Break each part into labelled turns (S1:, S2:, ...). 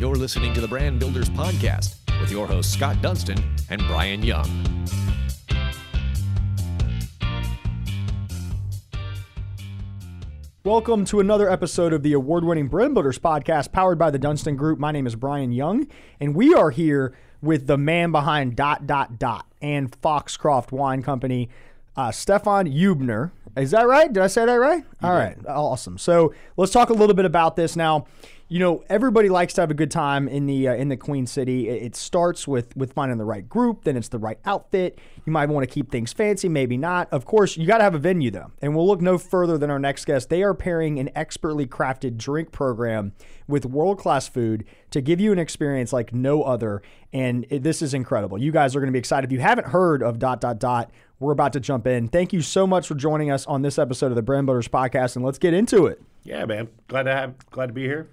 S1: You're listening to the Brand Builders Podcast with your hosts Scott Dunstan and Brian Young.
S2: Welcome to another episode of the award winning Brand Builders podcast powered by the Dunstan Group. My name is Brian Young, and we are here with the man behind Dot Dot Dot and Foxcroft Wine Company, uh, Stefan Huebner. Is that right? Did I say that right? All right, awesome. So let's talk a little bit about this now. You know, everybody likes to have a good time in the uh, in the Queen City. It, it starts with with finding the right group, then it's the right outfit. You might want to keep things fancy, maybe not. Of course, you got to have a venue though, and we'll look no further than our next guest. They are pairing an expertly crafted drink program with world class food to give you an experience like no other. And it, this is incredible. You guys are going to be excited. If you haven't heard of dot dot dot, we're about to jump in. Thank you so much for joining us on this episode of the Brand Builders Podcast, and let's get into it.
S3: Yeah, man. Glad to have glad to be here.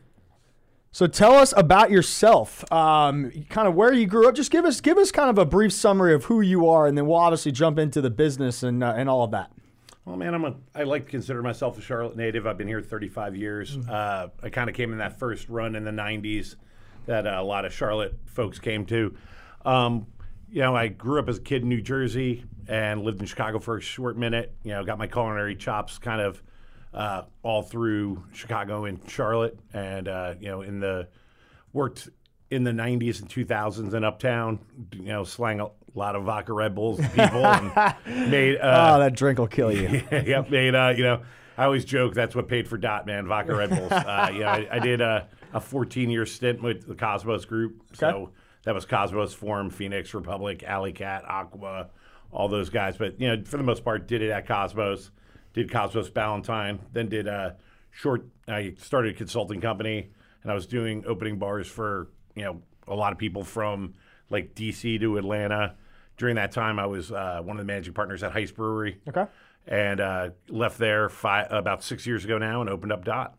S2: So tell us about yourself. Um, kind of where you grew up. Just give us give us kind of a brief summary of who you are, and then we'll obviously jump into the business and uh, and all of that.
S3: Well, man, I'm a I like to consider myself a Charlotte native. I've been here 35 years. Uh, I kind of came in that first run in the 90s that uh, a lot of Charlotte folks came to. Um, you know, I grew up as a kid in New Jersey and lived in Chicago for a short minute. You know, got my culinary chops kind of uh, all through Chicago and Charlotte, and uh, you know, in the worked in the '90s and 2000s in Uptown. You know, slang a lot of vodka Red Bulls to people, and made. Uh,
S2: oh, that drink will kill you.
S3: yep, made. Uh, you know, I always joke that's what paid for Dot Man vodka Red Bulls. Uh, you know, I, I did a, a 14 year stint with the Cosmos Group, so that was Cosmos, Forum, Phoenix, Republic, Alley Cat, Aqua, all those guys. But you know, for the most part, did it at Cosmos did Cosmos Ballantyne, then did a short. I started a consulting company, and I was doing opening bars for you know a lot of people from like DC to Atlanta. During that time, I was uh, one of the managing partners at Heist Brewery.
S2: Okay.
S3: And uh, left there five, about six years ago now, and opened up Dot.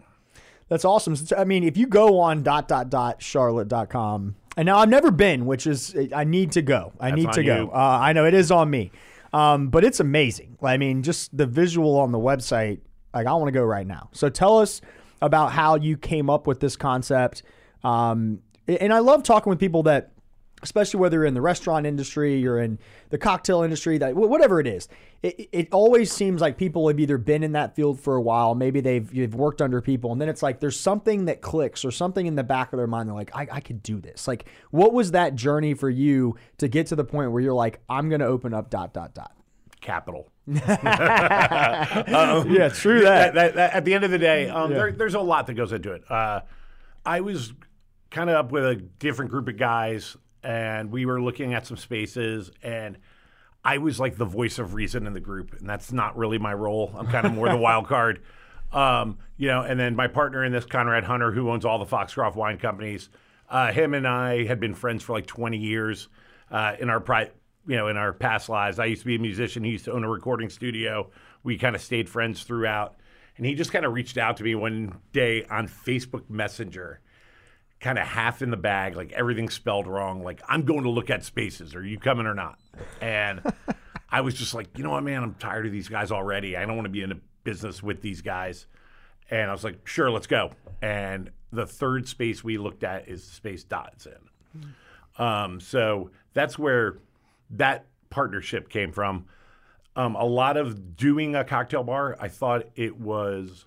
S2: That's awesome. I mean, if you go on dot dot dot charlotte.com, and now I've never been, which is I need to go. I
S3: That's
S2: need to go. Uh, I know it is on me. Um, but it's amazing. I mean, just the visual on the website, like I want to go right now. So tell us about how you came up with this concept. Um, and I love talking with people that, especially whether you're in the restaurant industry, you're in the cocktail industry, that whatever it is, it, it always seems like people have either been in that field for a while, maybe they've you've worked under people, and then it's like there's something that clicks or something in the back of their mind. They're like, I, I could do this. Like, what was that journey for you to get to the point where you're like, I'm going to open up dot dot dot.
S3: Capital.
S2: yeah, true that.
S3: that, that, that- at the end of the day, um, there, there's a lot that goes into it. Uh, I was kind of up with a different group of guys, and we were looking at some spaces, and I was like the voice of reason in the group, and that's not really my role. I'm kind of more the wild card. Um, you know, and then my partner in this, Conrad Hunter, who owns all the Foxcroft wine companies, uh, him and I had been friends for like 20 years uh, in our pri- you know, in our past lives. I used to be a musician. He used to own a recording studio. We kind of stayed friends throughout. And he just kind of reached out to me one day on Facebook Messenger, kind of half in the bag, like everything spelled wrong. Like, I'm going to look at spaces. Are you coming or not? And I was just like, you know what, man, I'm tired of these guys already. I don't want to be in a business with these guys. And I was like, sure, let's go. And the third space we looked at is the space Dot's in. Um, so that's where that partnership came from. Um, a lot of doing a cocktail bar, I thought it was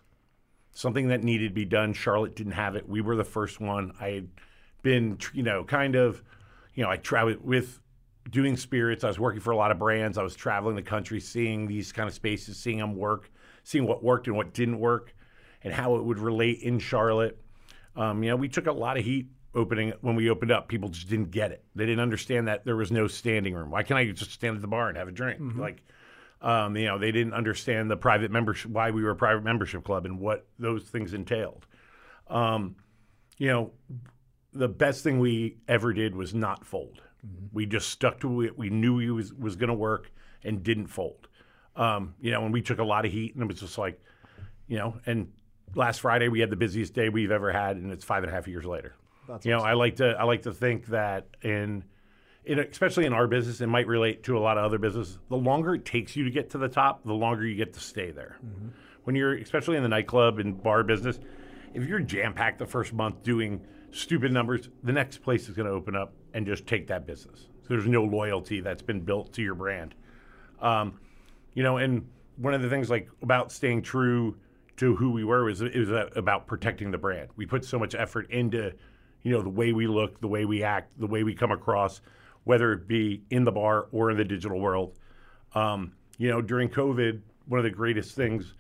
S3: something that needed to be done. Charlotte didn't have it. We were the first one. I had been, you know, kind of, you know, I traveled with doing spirits. I was working for a lot of brands. I was traveling the country, seeing these kind of spaces, seeing them work, seeing what worked and what didn't work, and how it would relate in Charlotte. Um, you know, we took a lot of heat opening when we opened up. People just didn't get it. They didn't understand that there was no standing room. Why can't I just stand at the bar and have a drink? Like, um, you know, they didn't understand the private membership, why we were a private membership club, and what those things entailed. Um, you know, the best thing we ever did was not fold. We just stuck to it. We knew it was was going to work and didn't fold. Um, you know, and we took a lot of heat, and it was just like, you know, and last Friday we had the busiest day we've ever had, and it's five and a half years later. you know, I like to I like to think that in, in especially in our business, it might relate to a lot of other businesses. The longer it takes you to get to the top, the longer you get to stay there. When you're especially in the nightclub and bar business, if you're jam packed the first month doing stupid numbers, the next place is going to open up and just take that business. So there's no loyalty that's been built to your brand. Um, you know, and one of the things like about staying true to who we were was it was about protecting the brand. We put so much effort into, you know, the way we look, the way we act, the way we come across, whether it be in the bar or in the digital world. Um, you know, during COVID, one of the greatest things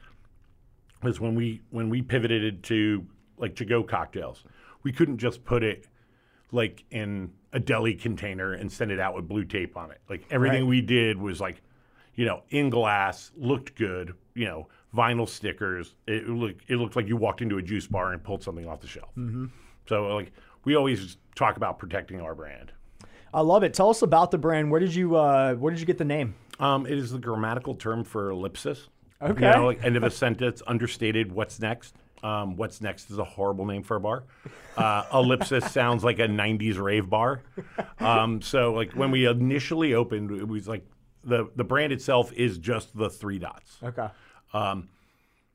S3: was when we when we pivoted to like to go cocktails. We couldn't just put it like in a deli container and send it out with blue tape on it. Like everything right. we did was like, you know, in glass, looked good, you know, vinyl stickers. It looked it looked like you walked into a juice bar and pulled something off the shelf. Mm-hmm. So like we always talk about protecting our brand.
S2: I love it. Tell us about the brand. Where did you uh, where did you get the name?
S3: Um, it is the grammatical term for ellipsis.
S2: Okay.
S3: You know, like end of a sentence, understated. What's next? Um, what's next is a horrible name for a bar. Uh, ellipsis sounds like a '90s rave bar. Um, so, like when we initially opened, it was like the the brand itself is just the three dots.
S2: Okay.
S3: Um,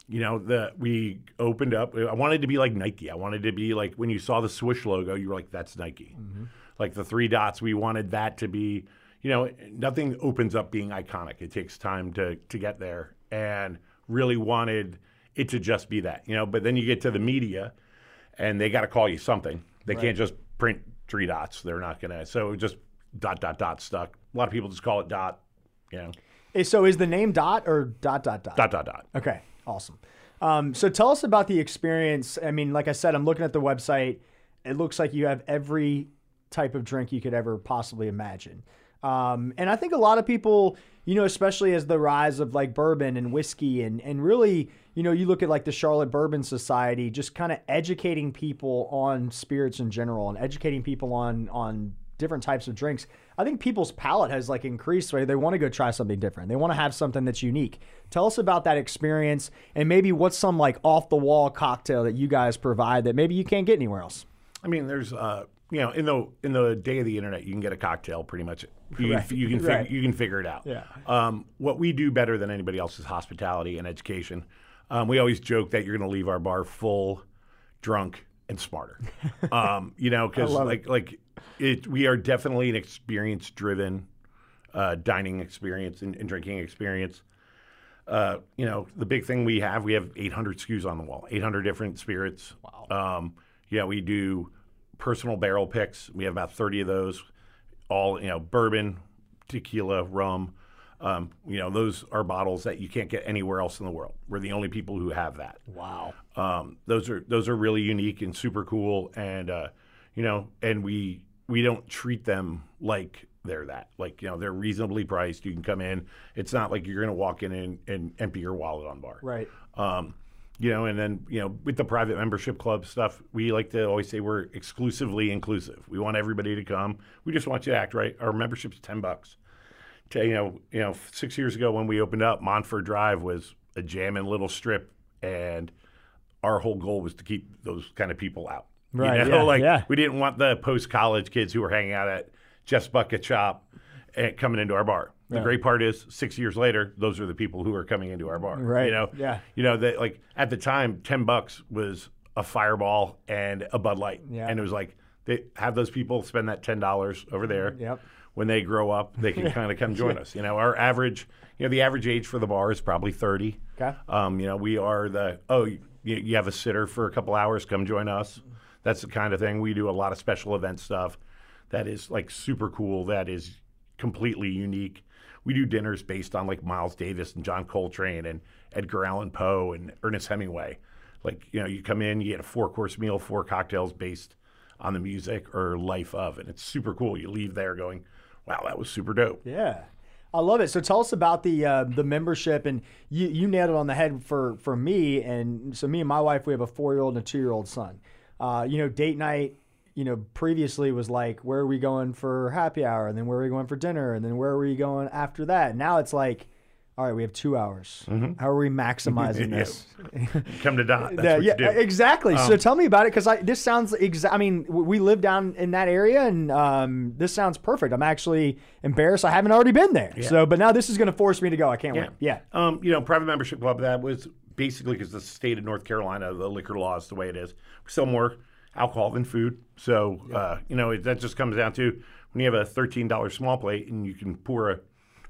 S3: you know, the we opened up. I wanted to be like Nike. I wanted to be like when you saw the swoosh logo, you were like, "That's Nike." Mm-hmm. Like the three dots, we wanted that to be. You know, nothing opens up being iconic. It takes time to to get there, and really wanted it to just be that. You know, but then you get to the media, and they got to call you something. They right. can't just print three dots. They're not gonna. So just dot dot dot stuck. A lot of people just call it dot. You know.
S2: So is the name dot or dot dot dot?
S3: Dot dot dot.
S2: Okay. Awesome. Um, so tell us about the experience. I mean, like I said, I'm looking at the website. It looks like you have every type of drink you could ever possibly imagine. Um, and I think a lot of people, you know, especially as the rise of like bourbon and whiskey and, and really, you know, you look at like the Charlotte Bourbon Society, just kind of educating people on spirits in general and educating people on, on different types of drinks. I think people's palate has like increased. Right? They want to go try something different. They want to have something that's unique. Tell us about that experience and maybe what's some like off the wall cocktail that you guys provide that maybe you can't get anywhere else.
S3: I mean, there's uh, you know, in the in the day of the internet, you can get a cocktail pretty much. You right. can you can, right. you can figure it out.
S2: Yeah.
S3: Um, what we do better than anybody else is hospitality and education. Um, we always joke that you're going to leave our bar full, drunk, and smarter. Um, you know, because like it. like it, we are definitely an experience driven uh, dining experience and, and drinking experience. Uh, you know, the big thing we have, we have 800 SKUs on the wall, 800 different spirits.
S2: Wow.
S3: Um, yeah, we do personal barrel picks. We have about 30 of those, all, you know, bourbon, tequila, rum. Um, you know, those are bottles that you can't get anywhere else in the world. We're the only people who have that.
S2: Wow.
S3: Um, those are those are really unique and super cool, and uh, you know, and we we don't treat them like they're that. Like you know, they're reasonably priced. You can come in. It's not like you're going to walk in and, and, empty your wallet on bar.
S2: Right.
S3: Um, you know, and then you know, with the private membership club stuff, we like to always say we're exclusively inclusive. We want everybody to come. We just want you to act right. Our membership's ten bucks. To, you know, you know, six years ago when we opened up, Montford Drive was a jamming little strip, and our whole goal was to keep those kind of people out.
S2: Right.
S3: You know,
S2: yeah,
S3: like
S2: yeah.
S3: we didn't want the post college kids who were hanging out at Jeff's Bucket Shop and coming into our bar. The yeah. great part is six years later, those are the people who are coming into our bar.
S2: Right.
S3: You know.
S2: Yeah.
S3: You know that like at the time, ten bucks was a Fireball and a Bud Light.
S2: Yeah.
S3: And it was like they have those people spend that ten dollars over there.
S2: Yep.
S3: When they grow up, they can kind of come join us. You know, our average, you know, the average age for the bar is probably thirty.
S2: Okay.
S3: Um, you know, we are the oh, you, you have a sitter for a couple hours, come join us. That's the kind of thing we do. A lot of special event stuff that is like super cool. That is completely unique we do dinners based on like Miles Davis and John Coltrane and Edgar Allan Poe and Ernest Hemingway. Like, you know, you come in, you get a four course meal, four cocktails based on the music or life of, and it's super cool. You leave there going, wow, that was super dope.
S2: Yeah. I love it. So tell us about the uh, the membership, and you you nailed it on the head for for me. And so me and my wife, we have a four year old and a two year old son. Uh, you know, date night you know, previously was like, where are we going for happy hour? And then where are we going for dinner? And then where are we going after that? Now it's like, all right, we have two hours. Mm-hmm. How are we maximizing this?
S3: Come to dot. yeah,
S2: yeah exactly. Um, so tell me about it because I this sounds exa- I mean, we live down in that area, and um, this sounds perfect. I'm actually embarrassed I haven't already been there. Yeah. So, but now this is going to force me to go. I can't
S3: yeah.
S2: wait. Yeah.
S3: Um, you know, private membership club. That was basically because the state of North Carolina, the liquor law is the way it is. We sell more alcohol than food. So uh, you know it, that just comes down to when you have a thirteen dollar small plate and you can pour a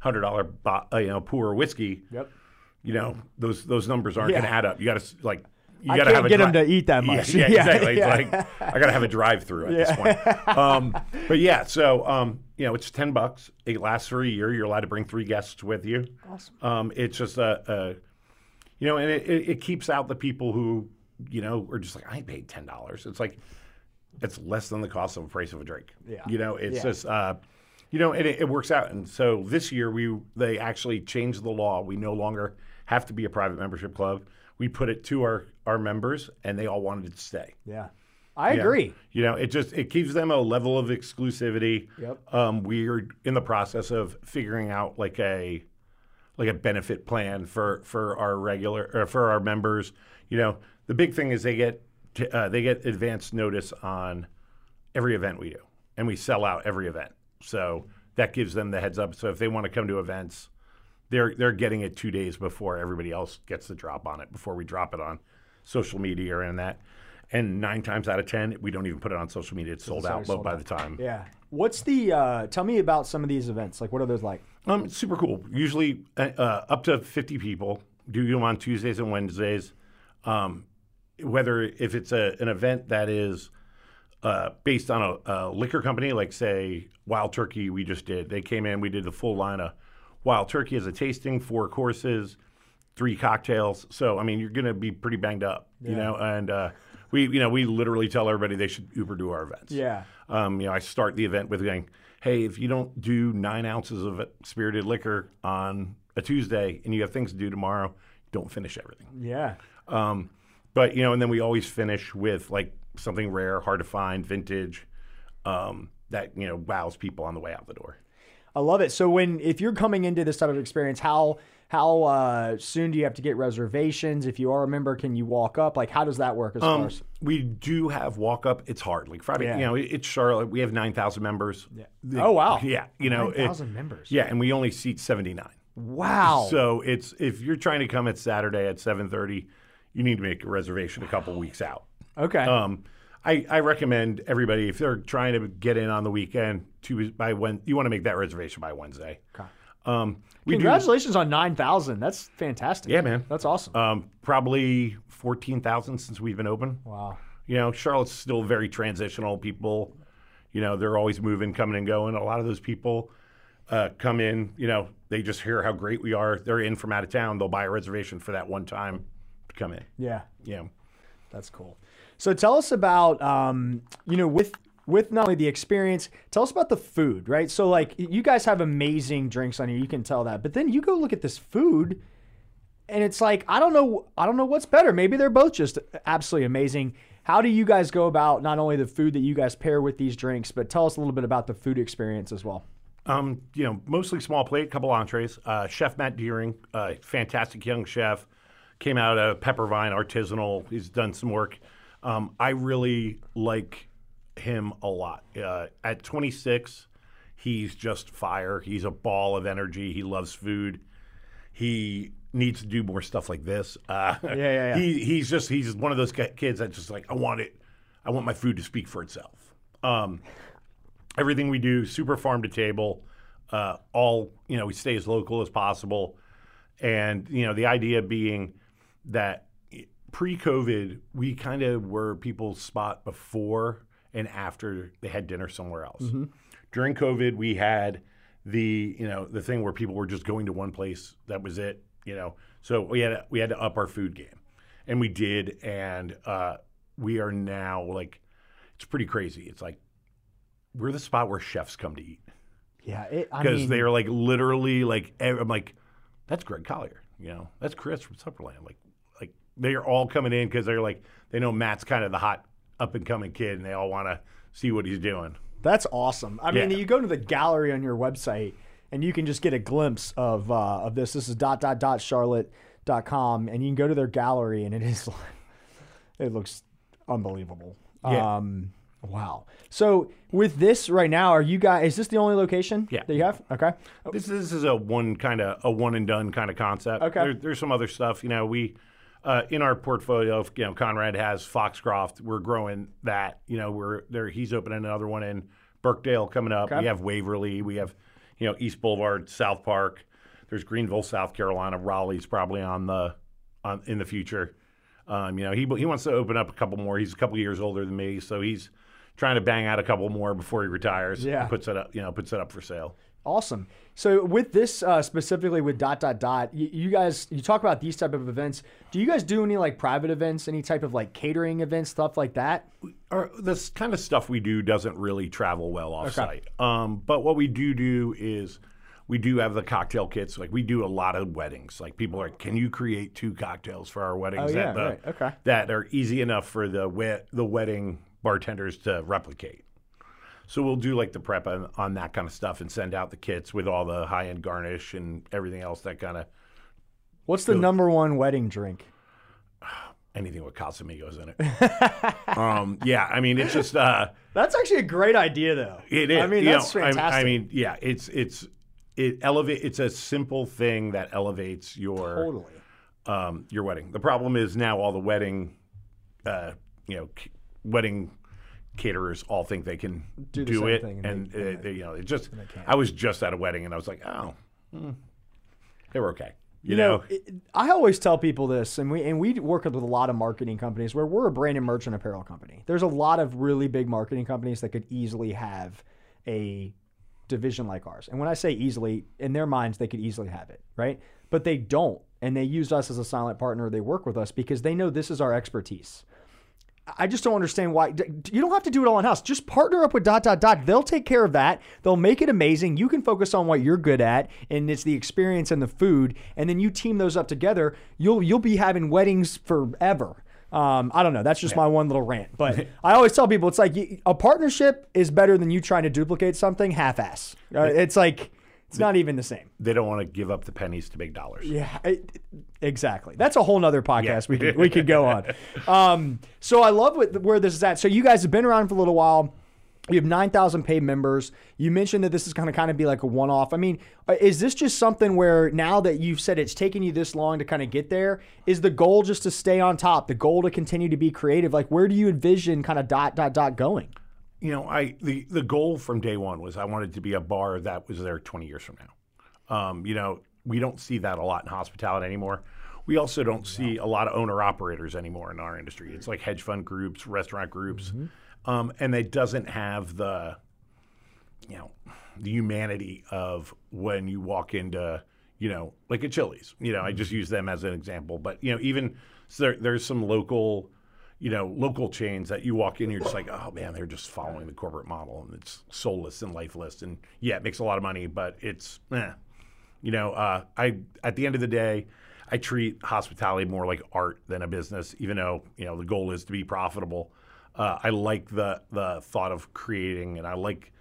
S3: hundred dollar bo- uh, you know pour a whiskey.
S2: Yep.
S3: You know those those numbers aren't
S2: Yeah.
S3: going to add up. You got to like. You
S2: I
S3: gotta
S2: can't
S3: have a
S2: get
S3: dri-
S2: to eat that much.
S3: Yeah, yeah,
S2: Yeah,
S3: exactly.
S2: yeah.
S3: It's like I got to have a drive through at this point. Um, but yeah, so um, you know, it's ten bucks. It lasts for a year. You're allowed to bring three guests with you.
S2: Awesome.
S3: Um, it's just a, a you know, and it, it, it keeps out the people who you know are just like I ain't paid ten dollars. It's like it's less than the cost of a price of a drink.
S2: Yeah.
S3: You know, it's
S2: Yeah.
S3: just uh, you know, and it, it works out. And so this year we they actually changed the law. We no longer have to be a private membership club. We put it to our our members, and they all wanted to stay.
S2: Yeah. I agree.
S3: You know, it just it gives them a level of exclusivity.
S2: Yep.
S3: Um, we're in the process of figuring out like a like a benefit plan for for our regular or for our members. You know, the big thing is they get t- uh, they get advance notice on every event we do, and we sell out every event. So that gives them the heads up. So if they want to come to events, they're they're getting it two days before everybody else gets the drop on it before we drop it on social media and that. And nine times out of ten, we don't even put it on social media. It's sold
S2: already
S3: out
S2: sold
S3: by
S2: out.
S3: the time.
S2: Yeah. What's the? Uh, tell me about some of these events. Like, what are those like?
S3: Um, super cool. Usually uh, uh, up to 50 people. Do them on Tuesdays and Wednesdays. Um, whether if it's a, an event that is uh, based on a, a liquor company, like say Wild Turkey, we just did. They came in, we did the full line of Wild Turkey as a tasting, four courses, three cocktails. So I mean, you're going to be pretty banged up, you know. And uh, we, you know, we literally tell everybody they should Uber to our events.
S2: Yeah.
S3: Um, you know, I start the event with going, "Hey, if you don't do nine ounces of spirited liquor on a Tuesday and you have things to do tomorrow, don't finish everything."
S2: Yeah.
S3: Um, but you know, and then we always finish with like something rare, hard to find, vintage, um, that you know wows people on the way out the door.
S2: I love it. So when if you're coming into this type of experience, how how uh, soon do you have to get reservations? If you are a member, can you walk up? Like, how does that work as far
S3: Um,
S2: as?
S3: we do have walk up. It's hard. Like Friday,
S2: Yeah.
S3: you know, it's Charlotte. We have nine thousand members. Yeah.
S2: Oh, wow.
S3: Yeah, you know,
S2: 9,000 members.
S3: Yeah, and we only seat seventy nine.
S2: Wow.
S3: So it's if you're trying to come at Saturday at seven thirty, you need to make a reservation a couple weeks out.
S2: okay.
S3: Um, I, I recommend everybody if they're trying to get in on the weekend to by when you want to make that reservation by Wednesday.
S2: Okay.
S3: Um, we do
S2: Congratulations on nine thousand. That's fantastic.
S3: Yeah, man.
S2: That's awesome.
S3: um, probably fourteen thousand since we've been open.
S2: wow.
S3: You know, Charlotte's still very transitional. People, you know, they're always moving, coming and going. A lot of those people uh, come in. You know, they just hear how great we are. They're in from out of town. They'll buy a reservation for that one time come in.
S2: Yeah.
S3: Yeah.
S2: That's cool. So tell us about, um, you know, with with not only the experience, tell us about the food, right? So like you guys have amazing drinks on here, you can tell that. But then you go look at this food, and it's like I don't know, I don't know what's better. Maybe they're both just absolutely amazing. How do you guys go about not only the food that you guys pair with these drinks, but tell us a little bit about the food experience as well.
S3: Um, you know, mostly small plate, couple entrees. Uh, chef Matt Deering, uh, fantastic young chef, came out of Peppervine Artisanal. He's done some work. Um, I really like him a lot. Uh, at 26, he's just fire. He's a ball of energy. He loves food. He needs to do more stuff like this. Uh,
S2: yeah, yeah.
S3: He, he's just he's one of those kids that just like I want it. I want my food to speak for itself. Um, everything we do super farm to table uh, all you know we stay as local as possible and you know the idea being that pre-covid we kind of were people's spot before and after they had dinner somewhere else. During covid we had the you know the thing where people were just going to one place that was it you know? So we had to, we had to up our food game and we did and uh, we are now like it's pretty crazy. It's like we're the spot where chefs come to eat.
S2: Yeah,
S3: because they're like literally like I'm like that's Greg Collier, you know, that's Chris from Supperland. Like they are all coming in because they're like they know Matt's kind of the hot up and coming kid, and they all want to see what he's doing.
S2: That's awesome. I mean, you go to the gallery on your website and you can just get a glimpse of uh, of this. This is dot dot dot charlotte dot com, and you can go to their gallery, and it is like, it looks unbelievable.
S3: Yeah.
S2: Um, wow. So with this right now, are you guys? Is this the only location
S3: Yeah.
S2: that you have? Okay.
S3: This this is a one kind of a one and done kind of concept.
S2: Okay.
S3: There, there's some other stuff, you know. We uh, in our portfolio, you know, Conrad has Foxcroft. We're growing that. You know, we're there. He's opening another one in Birkdale coming up.
S2: Okay.
S3: We have Waverly. We have, you know, East Boulevard, South Park. There's Greenville, South Carolina. Raleigh's probably on the on in the future. Um, you know, he he wants to open up a couple more. He's a couple years older than me, so he's trying to bang out a couple more before he retires.
S2: Yeah.
S3: puts it up. You know, puts it up for sale.
S2: Awesome. So with this uh, specifically with dot dot dot, you, you guys you talk about these type of events. Do you guys do any like private events, any type of like catering events, stuff like that?
S3: This kind of stuff we do doesn't really travel well off site. Um, but what we do do is we do have the cocktail kits. Like we do a lot of weddings. Like people are, can you create two cocktails for our weddings
S2: Oh, yeah,
S3: that, the-
S2: right. Okay.
S3: that are easy enough for the we- the wedding bartenders to replicate? So we'll do like the prep on, on that kind of stuff and send out the kits with all the high end garnish and everything else that kind of
S2: What's the number one wedding drink?
S3: anything with Casamigos in it. um, yeah, I mean it's just. Uh,
S2: That's actually a great idea, though.
S3: It is.
S2: I mean,
S3: you
S2: that's
S3: know, I-
S2: fantastic.
S3: I, mean, yeah, it's it's it elevate. It's a simple thing that elevates your
S2: totally.
S3: um, your wedding. The problem is now all the wedding, uh, you know, c- wedding caterers all think they can
S2: Do the
S3: it,
S2: and
S3: and
S2: they-
S3: uh, they, you know, it just. I was just at a wedding and I was like, oh, hmm, they were okay. You,
S2: You
S3: know,
S2: know, it, I always tell people this, and we and we work with a lot of marketing companies where we're a brand and merchant apparel company. There's a lot of really big marketing companies that could easily have a division like ours. And when I say easily, in their minds, they could easily have it, right? But they don't, and they use us as a silent partner. They work with us because they know this is our expertise. I just don't understand why you don't have to do it all in house. Just partner up with dot dot dot. They'll take care of that. They'll make it amazing. You can focus on what you're good at, and it's the experience and the food. And then you team those up together. You'll you'll be having weddings forever. Um, I don't know. That's just my one little rant. But I always tell people it's like a partnership is better than you trying to duplicate something half-ass. Uh, it's like it's not even the same.
S3: they don't want to give up the pennies to make dollars.
S2: Yeah, it- exactly. That's a whole nother podcast we could we could go on. Um, so I love what, where this is at. So you guys have been around for a little while. You have nine thousand paid members. You mentioned that this is going to kind of be like a one off. I mean, uh, is this just something where now that you've said it's taken you this long to kind of get there, is the goal just to stay on top? The goal to continue to be creative? Like, where do you envision kind of dot dot dot going?
S3: You know, I the the goal from day one was I wanted to be a bar that was there 20 years from now. Um, you know, we don't see that a lot in hospitality anymore. We also don't see a lot of owner operators anymore in our industry. It's like hedge fund groups, restaurant groups, um, and it doesn't have the, you know, the humanity of when you walk into, you know, like a Chili's. You know, I just use them as an example, but you know, even so there, there's some local you know, local chains that you walk in, you're just like, oh man, they're just following the corporate model and it's soulless and lifeless. And yeah, it makes a lot of money, but it's, eh. you know, uh, I at the end of the day, I treat hospitality more like art than a business, even though you know the goal is to be profitable. Uh, I like the the thought of creating, and I like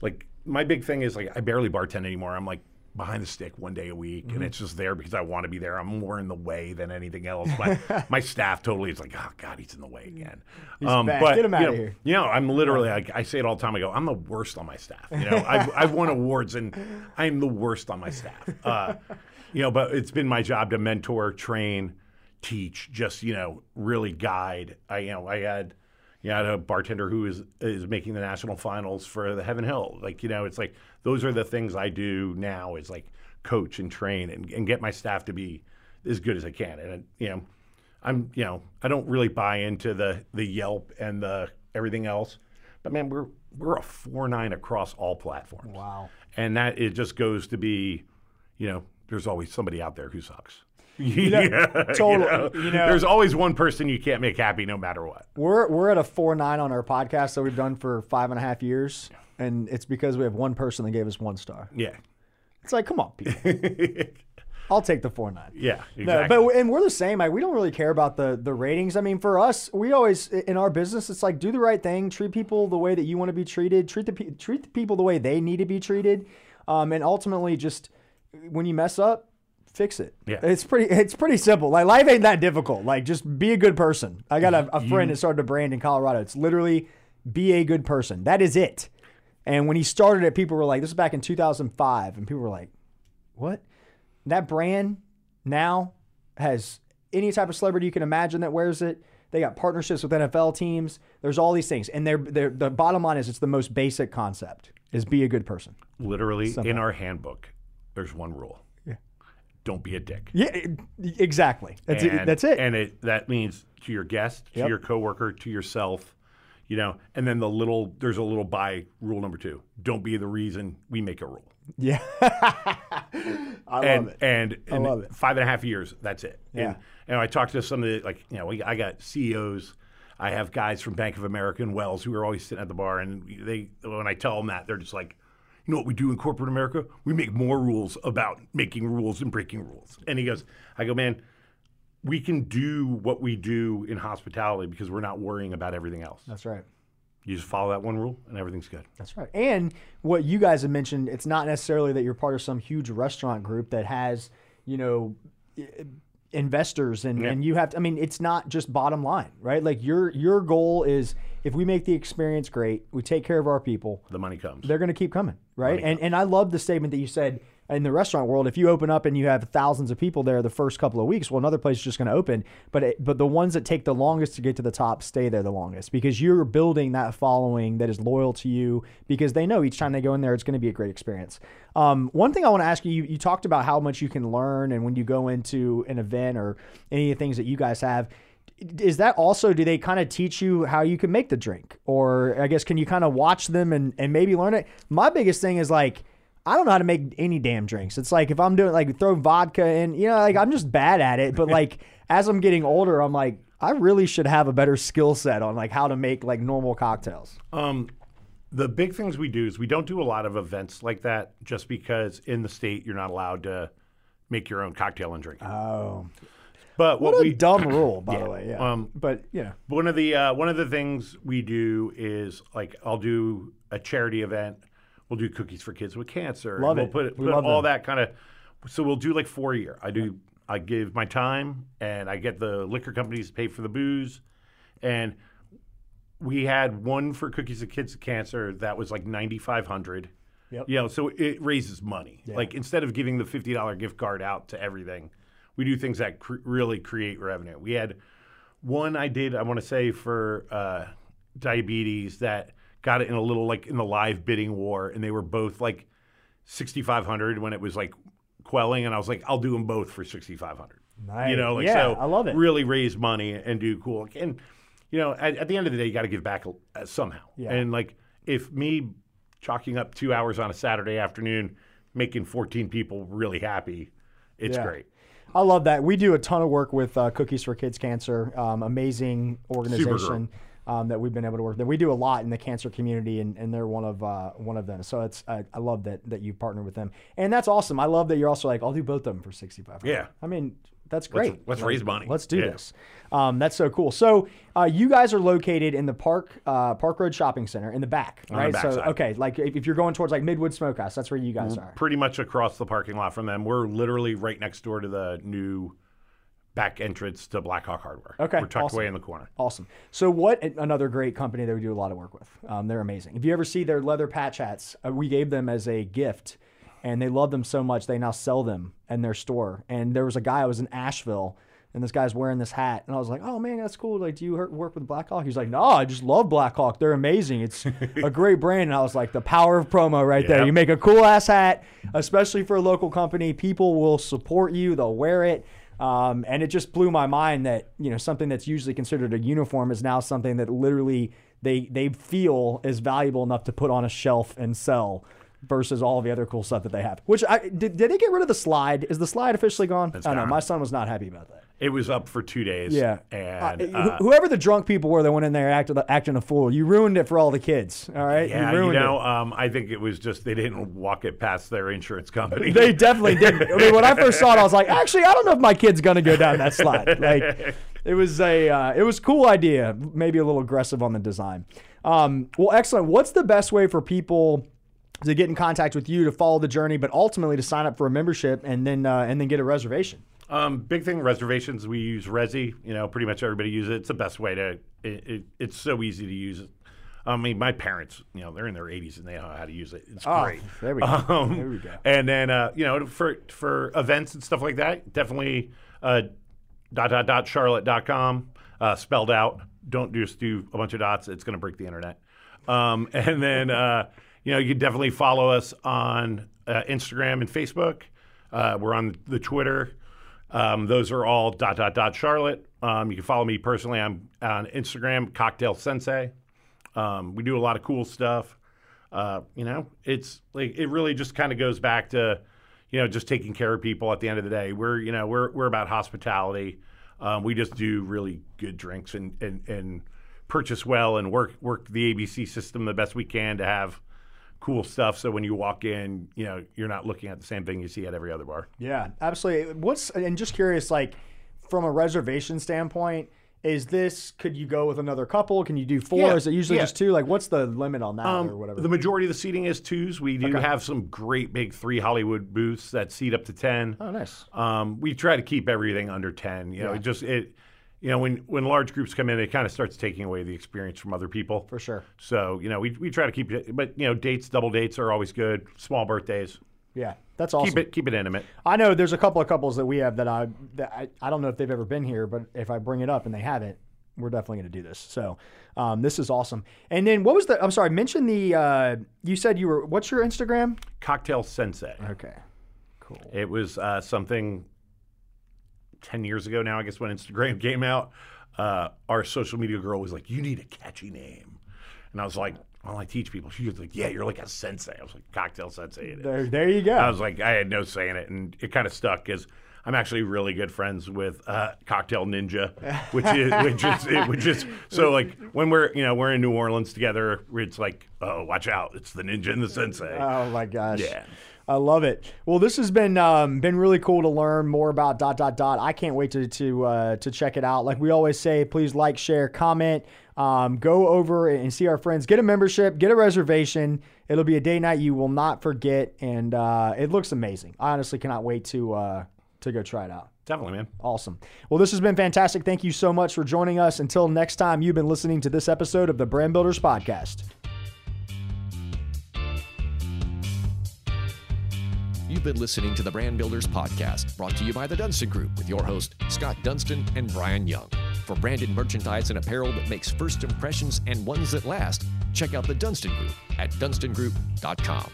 S3: like my big thing is like I barely bartend anymore. I'm like behind the stick one day a week,
S2: Mm-hmm.
S3: and it's just there because I want to be there. I'm more in the way than anything else. My my staff totally is like, oh god, he's in the way again. Um, but
S2: Get him
S3: you
S2: outta
S3: know,
S2: here.
S3: You know, I'm literally like I say it all the time. I go, I'm the worst on my staff. You know, I've, I've won awards and I'm the worst on my staff. Uh, you know, but it's been my job to mentor, train, teach, just you know, really guide. I you know, I had. You know, had a bartender who is is making the national finals for the Heaven Hill. Like, you know, it's like those are the things I do now is like coach and train and, and get my staff to be as good as I can. And you know, I'm you know, I don't really buy into the the Yelp and the everything else. But man, we're we're a four nine across all platforms.
S2: Wow.
S3: And that it just goes to be, you know, there's always somebody out there who sucks.
S2: Know,
S3: yeah,
S2: totally, you know-
S3: there's always one person you can't make happy no matter what.
S2: We're we're at a four nine on our podcast that we've done for five and a half years, and it's because we have one person that gave us one star.
S3: Yeah.
S2: It's like, come on, people. I'll take the four nine.
S3: Yeah,
S2: No,
S3: exactly.
S2: but and we're the same. Like, we don't really care about the the ratings. I mean, for us, we always in our business, it's like do the right thing, treat people the way that you want to be treated, treat the treat the people the way they need to be treated, um, and ultimately, just when you mess up, fix it.
S3: Yeah.
S2: it's pretty it's pretty simple. Like life ain't that difficult. Like just be a good person. I got a, a friend that started a brand in Colorado. It's literally be a good person. That is it. And when he started it, people were like, "This is back in 2005," and people were like, "What?" That brand now has any type of celebrity you can imagine that wears it. They got partnerships with NFL teams. There's all these things, and they're, they're the bottom line is it's the most basic concept: is be a good person.
S3: Literally in our handbook, there's one rule. Don't be a dick.
S2: Yeah, exactly. That's it.
S3: And-
S2: That's it.
S3: And it that means to your guest, to
S2: Yep.
S3: your coworker, to yourself, you know. And then the little there's a little by rule number two. Don't be the reason we make a rule.
S2: yeah, I love
S3: and
S2: it.
S3: and in
S2: love it.
S3: five and a half years, that's it.
S2: Yeah.
S3: And, and I talked to some of the like you know we, I got CEOs. I have guys from Bank of America and Wells who are always sitting at the bar, and they when I tell them that they're just like, you know what we do in corporate America? We make more rules about making rules and breaking rules. And he goes, I go, man, we can do what we do in hospitality because we're not worrying about everything else.
S2: That's right.
S3: You just follow that one rule, and everything's good.
S2: That's right. And what you guys have mentioned, it's not necessarily that you're part of some huge restaurant group that has, you know, investors and, and you have to, I mean, it's not just bottom line, right? Like your your goal is if we make the experience great, we take care of our people,
S3: The money comes.
S2: they're going to keep coming, right? And and I love the statement that you said in the restaurant world. If you open up and you have thousands of people there the first couple of weeks, well, another place is just going to open. But it, but the ones that take the longest to get to the top stay there the longest because you're building that following that is loyal to you because they know each time they go in there it's going to be a great experience. Um, one thing I want to ask you, you, you talked about how much you can learn, and when you go into an event or any of the things that you guys have is that also do they kind of teach you how you can make the drink or i guess can you kind of watch them and, and maybe learn it my biggest thing is like i don't know how to make any damn drinks it's like if i'm doing like throw vodka in you know like i'm just bad at it but like as i'm getting older i'm like i really should have a better skill set on like how to make like normal cocktails
S3: Um, the big things we do is we don't do a lot of events like that just because in the state you're not allowed to make your own cocktail and drink. it.
S2: oh
S3: but what,
S2: what a
S3: we
S2: dumb rule by the way yeah
S3: Um,
S2: but yeah
S3: one of the uh, one of the things we do is like I'll do a charity event. We'll do cookies for kids with cancer.
S2: Love it.
S3: We'll put,
S2: We
S3: put
S2: love
S3: all
S2: them.
S3: that kind of. So we'll do like four a year. I do. I give my time and I get the liquor companies to pay for the booze, and we had one for cookies for kids with cancer that was like ninety five hundred.
S2: Yep.
S3: You know, so it raises money. Like instead of giving the fifty dollar gift card out to everything, we do things that cr- really create revenue. We had one I did, I want to say for uh, diabetes that got it in a little like in the live bidding war, and they were both like sixty five hundred when it was like quelling, and I was like, I'll do them both for sixty five hundred.
S2: Nice.
S3: You know, like
S2: Yeah,
S3: so
S2: I love it.
S3: Really raise money and do cool. And you know, at, at the end of the day, you got to give back uh, somehow.
S2: Yeah.
S3: And like if me chalking up two hours on a Saturday afternoon, making fourteen people really happy, it's
S2: Yeah.
S3: great.
S2: I love that. We do a ton of work with uh, Cookies for Kids Cancer, um, amazing organization um, that we've been able to work. That we do a lot in the cancer community, and, and they're one of uh, one of them. So it's I, I love that that you partner with them, and that's awesome. I love that you're also like I'll do both of them for sixty five.
S3: Yeah.
S2: I mean that's great.
S3: let's
S2: Like,
S3: raise money.
S2: Let's do
S3: Yeah.
S2: this. Um, that's so cool. So uh, you guys are located in the Park uh, Park Road Shopping Center in the back,
S3: the
S2: right?
S3: back
S2: so
S3: side.
S2: okay, like if, if you're going towards like Midwood Smokehouse, that's where you guys are.
S3: Pretty much across the parking lot from them. We're literally right next door to the new back entrance to Blackhawk Hardware.
S2: Okay,
S3: We're tucked
S2: awesome.
S3: away in the corner.
S2: Awesome. So, what another great company that we do a lot of work with? Um, they're amazing. If you ever see their leather patch hats, uh, we gave them as a gift, and they love them so much they now sell them in their store. And there was a guy I was in Asheville, and this guy's wearing this hat, and I was like, "Oh man, that's cool. Like, do you work with Blackhawk?" He's like, "No, I just love Blackhawk. They're amazing. It's a great brand." And I was like, "The power of promo right there. You make a cool ass hat, especially for a local company. People will support you. They'll wear it." Um, and it just blew my mind that you know something that's usually considered a uniform is now something that literally they they feel is valuable enough to put on a shelf and sell versus all the other cool stuff that they have. Which I did, did they get rid of the slide? Is the slide officially gone? I don't know. My son was not happy about that.
S3: It was up for two days.
S2: Yeah,
S3: And
S2: Uh,
S3: uh,
S2: whoever the drunk people were that went in there acting acting a fool, you ruined it for all the kids. All right,
S3: yeah,
S2: you
S3: you know, um, I think it was just they didn't walk it past their insurance company.
S2: They definitely didn't. I mean, when I first saw it, I was like, actually, I don't know if my kid's gonna go down that slide. Like, it was a, uh, it was a cool idea. Maybe a little aggressive on the design. Um, well, excellent. What's the best way for people to get in contact with you to follow the journey, but ultimately to sign up for a membership and then uh, and then get a reservation?
S3: Um, big thing reservations. We use Resy. You know, pretty much everybody uses it. It's the best way to. It, it, it's so easy to use. I mean, my parents, you know, they're in their 80s and they know how to use it. It's
S2: Oh,
S3: great.
S2: there we go.
S3: Um,
S2: There we go.
S3: And then, uh, you know, for for events and stuff like that, definitely uh, dot dot dot charlotte.com, uh, spelled out. Don't just do a bunch of dots. It's going to break the internet. Um, and then, uh, you know, you can definitely follow us on uh, Instagram and Facebook. Uh, we're on the Twitter. Um, those are all dot dot dot Charlotte. Um, you can follow me personally. I'm on Instagram, Cocktail Sensei. Um, we do a lot of cool stuff. Uh, you know, it's like it really just kind of goes back to, you know, just taking care of people. At the end of the day, we're you know we're we're about hospitality. Um, we just do really good drinks and and and purchase well and work work the ABC system the best we can to have cool stuff. So when you walk in, you know, you're not looking at the same thing you see at every other bar.
S2: Yeah, absolutely. What's and just curious, like from a reservation standpoint, is this could you go with another couple? Can you do four?
S3: Yeah,
S2: is it usually
S3: yeah.
S2: just two? Like, what's the limit on that
S3: Um,
S2: or whatever?
S3: The majority of the seating is twos. We do
S2: Okay.
S3: have some great big three Hollywood booths that seat up to ten.
S2: oh, nice.
S3: Um, we try to keep everything under ten. You know,
S2: Yeah.
S3: it just it. You know, when when large groups come in, it kind of starts taking away the experience from other people.
S2: For sure.
S3: So you know, we we try to keep it. But you know, dates, double dates are always good. Small birthdays,
S2: Yeah, that's awesome.
S3: keep it keep it intimate.
S2: I know there's a couple of couples that we have that I that I, I don't know if they've ever been here, but if I bring it up and they haven't, we're definitely going to do this. So um, this is awesome. And then what was the? I'm sorry, mention the. Uh, you said you were. What's your Instagram?
S3: Cocktail Sensei.
S2: Okay, cool.
S3: It was uh, something 10 years ago now, I guess, when Instagram came out. Uh, our social media girl was like, You need a catchy name. And I was like, Well, I teach people. She was like, Yeah, you're like a sensei. I was like, Cocktail Sensei.
S2: There, there you go.
S3: I was like, I had no say in it. And it kind of stuck because I'm actually really good friends with uh, Cocktail Ninja, which is, which is, it, which is, so like when we're, you know, we're in New Orleans together, it's like, Oh, watch out. It's the ninja and the sensei.
S2: Oh my gosh.
S3: Yeah.
S2: I love it. Well, this has been um, been really cool to learn more about dot dot dot. I can't wait to to uh, to check it out. Like we always say, please like, share, comment. Um, go over and see our friends. Get a membership. Get a reservation. It'll be a day night you will not forget, and uh, it looks amazing. I honestly cannot wait to uh, to go try it out.
S3: Definitely, man.
S2: Awesome. Well, this has been fantastic. Thank you so much for joining us. Until next time, you've been listening to this episode of the Brand Builders Podcast.
S1: You've been listening to the Brand Builders Podcast, brought to you by the Dunstan Group with your host, Scott Dunstan and Brian Young. For branded merchandise and apparel that makes first impressions and ones that last, check out the Dunstan Group at dunstangroup.com.